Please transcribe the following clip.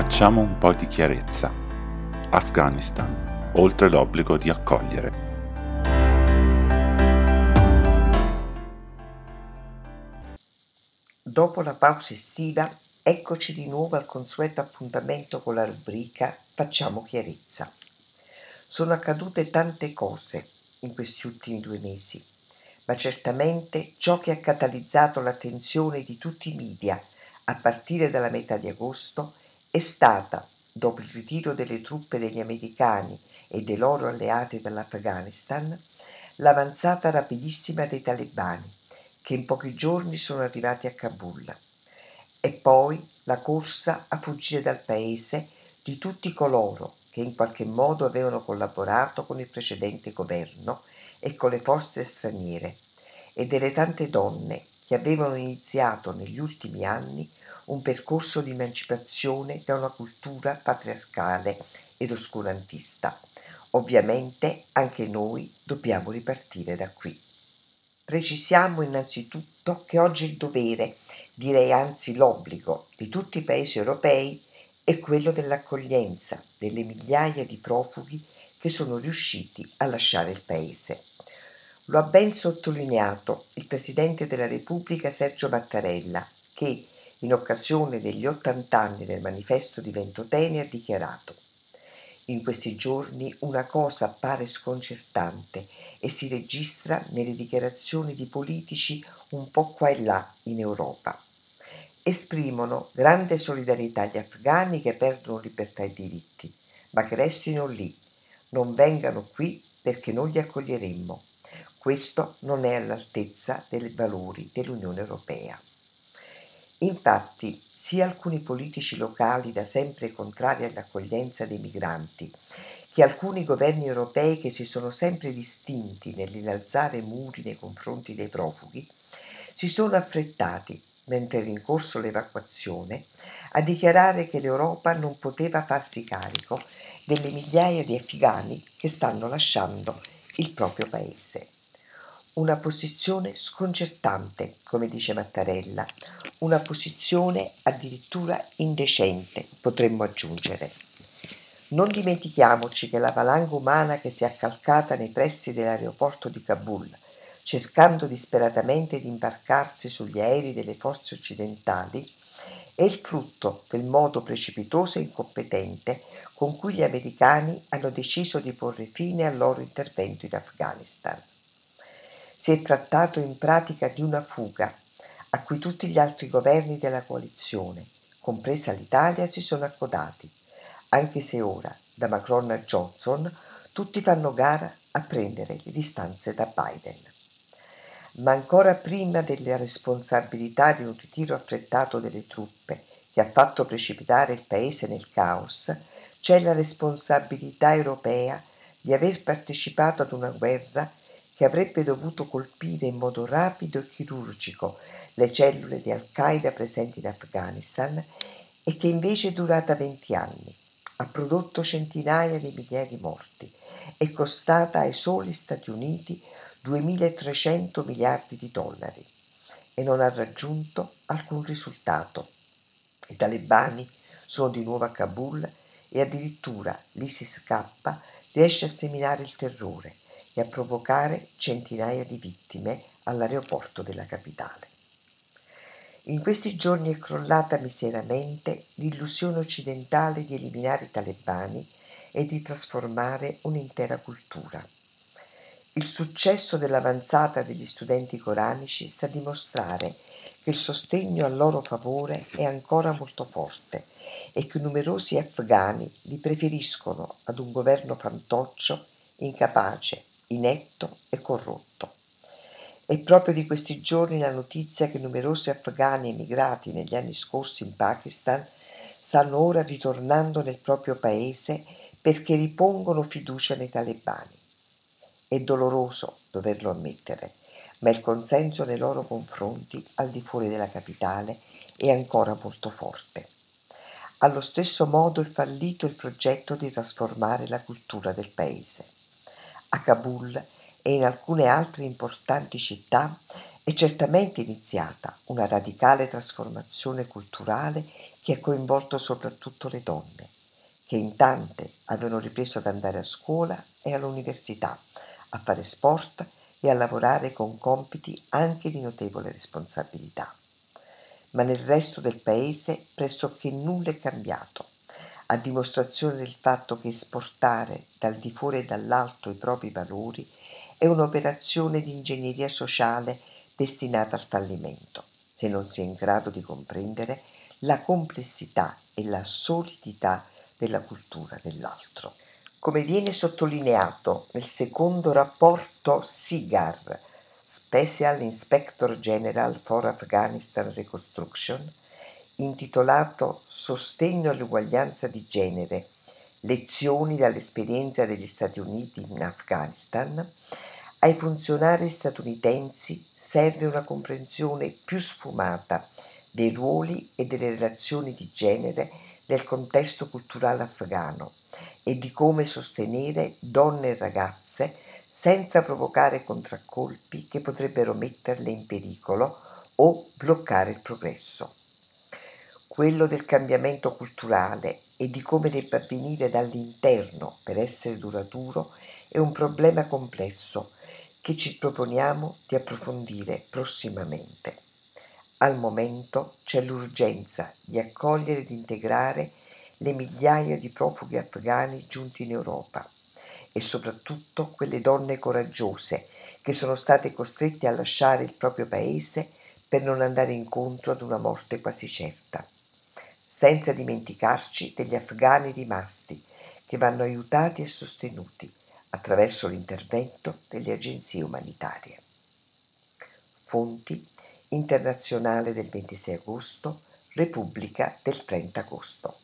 Facciamo un po' di chiarezza. Afghanistan, oltre l'obbligo di accogliere. Dopo la pausa estiva, eccoci di nuovo al consueto appuntamento con la rubrica Facciamo chiarezza. Sono accadute tante cose in questi ultimi due mesi, ma certamente ciò che ha catalizzato l'attenzione di tutti i media a partire dalla metà di agosto è stata, dopo il ritiro delle truppe degli americani e dei loro alleati dall'Afghanistan, l'avanzata rapidissima dei talebani, che in pochi giorni sono arrivati a Kabul, e poi la corsa a fuggire dal paese di tutti coloro che in qualche modo avevano collaborato con il precedente governo e con le forze straniere, e delle tante donne che avevano iniziato negli ultimi anni un percorso di emancipazione da una cultura patriarcale ed oscurantista. Ovviamente anche noi dobbiamo ripartire da qui. Precisiamo innanzitutto che oggi il dovere, direi anzi l'obbligo, di tutti i paesi europei è quello dell'accoglienza delle migliaia di profughi che sono riusciti a lasciare il paese. Lo ha ben sottolineato il Presidente della Repubblica Sergio Mattarella, che in occasione degli 80 anni del manifesto di Ventotene ha dichiarato in questi giorni una cosa appare sconcertante e si registra nelle dichiarazioni di politici un po' qua e là in Europa. Esprimono grande solidarietà agli afghani che perdono libertà e diritti, ma che restino lì, non vengano qui perché non li accoglieremmo. Questo non è all'altezza dei valori dell'Unione Europea. Infatti, sia alcuni politici locali da sempre contrari all'accoglienza dei migranti, che alcuni governi europei che si sono sempre distinti nell'innalzare muri nei confronti dei profughi, si sono affrettati, mentre era in corso l'evacuazione, a dichiarare che l'Europa non poteva farsi carico delle migliaia di afghani che stanno lasciando il proprio paese. Una posizione sconcertante, come dice Mattarella, una posizione addirittura indecente, potremmo aggiungere. Non dimentichiamoci che la valanga umana che si è accalcata nei pressi dell'aeroporto di Kabul, cercando disperatamente di imbarcarsi sugli aerei delle forze occidentali, è il frutto del modo precipitoso e incompetente con cui gli americani hanno deciso di porre fine al loro intervento in Afghanistan. Si è trattato in pratica di una fuga a cui tutti gli altri governi della coalizione, compresa l'Italia, si sono accodati, anche se ora, da Macron a Johnson, tutti fanno gara a prendere le distanze da Biden. Ma ancora prima della responsabilità di un ritiro affrettato delle truppe che ha fatto precipitare il paese nel caos, c'è la responsabilità europea di aver partecipato ad una guerra che avrebbe dovuto colpire in modo rapido e chirurgico le cellule di Al-Qaeda presenti in Afghanistan e che invece è durata 20 anni, ha prodotto centinaia di migliaia di morti, è costata ai soli Stati Uniti 2.300 miliardi di dollari e non ha raggiunto alcun risultato. I talebani sono di nuovo a Kabul e addirittura l'ISIS-K riesce a seminare il terrore e a provocare centinaia di vittime all'aeroporto della capitale. In questi giorni è crollata miseramente l'illusione occidentale di eliminare i talebani e di trasformare un'intera cultura. Il successo dell'avanzata degli studenti coranici sta a dimostrare che il sostegno a loro favore è ancora molto forte e che numerosi afghani li preferiscono ad un governo fantoccio, incapace, inetto e corrotto. È proprio di questi giorni la notizia che numerosi afghani emigrati negli anni scorsi in Pakistan stanno ora ritornando nel proprio paese perché ripongono fiducia nei talebani. È doloroso doverlo ammettere, ma il consenso nei loro confronti al di fuori della capitale è ancora molto forte. Allo stesso modo è fallito il progetto di trasformare la cultura del paese. A Kabul e in alcune altre importanti città È certamente iniziata una radicale trasformazione culturale che ha coinvolto soprattutto le donne, che in tante avevano ripreso ad andare a scuola e all'università, a fare sport e a lavorare con compiti anche di notevole responsabilità. Ma nel resto del paese pressoché nulla è cambiato, a dimostrazione del fatto che esportare dal di fuori e dall'alto i propri valori è un'operazione di ingegneria sociale destinata al fallimento, se non si è in grado di comprendere la complessità e la solidità della cultura dell'altro. Come viene sottolineato nel secondo rapporto SIGAR, Special Inspector General for Afghanistan Reconstruction, intitolato Sostegno all'uguaglianza di genere, lezioni dall'esperienza degli Stati Uniti in Afghanistan, ai funzionari statunitensi serve una comprensione più sfumata dei ruoli e delle relazioni di genere nel contesto culturale afghano e di come sostenere donne e ragazze senza provocare contraccolpi che potrebbero metterle in pericolo o bloccare il progresso. Quello del cambiamento culturale e di come debba avvenire dall'interno per essere duraturo è un problema complesso che ci proponiamo di approfondire prossimamente. Al momento c'è l'urgenza di accogliere ed integrare le migliaia di profughi afghani giunti in Europa e soprattutto quelle donne coraggiose che sono state costrette a lasciare il proprio paese per non andare incontro ad una morte quasi certa. Senza dimenticarci degli afghani rimasti che vanno aiutati e sostenuti attraverso l'intervento delle agenzie umanitarie. Fonti Internazionale del 26 agosto, Repubblica del 30 agosto.